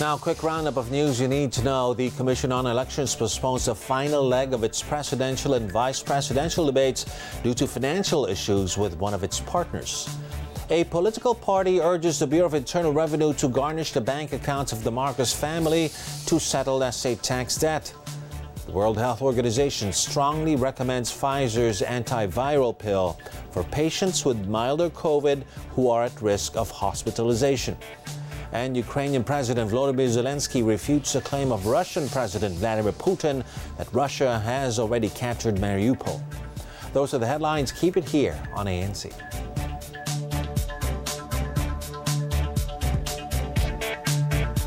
Now, quick roundup of news you need to know. The Commission on Elections postpones the final leg of its presidential and vice presidential debates due to financial issues with one of its partners. A political party urges the Bureau of Internal Revenue to garnish the bank accounts of the Marcos family to settle estate tax debt. The World Health Organization strongly recommends Pfizer's antiviral pill for patients with milder COVID who are at risk of hospitalization. And Ukrainian President Volodymyr Zelensky refutes the claim of Russian President Vladimir Putin that Russia has already captured Mariupol. Those are the headlines. Keep it here on ANC.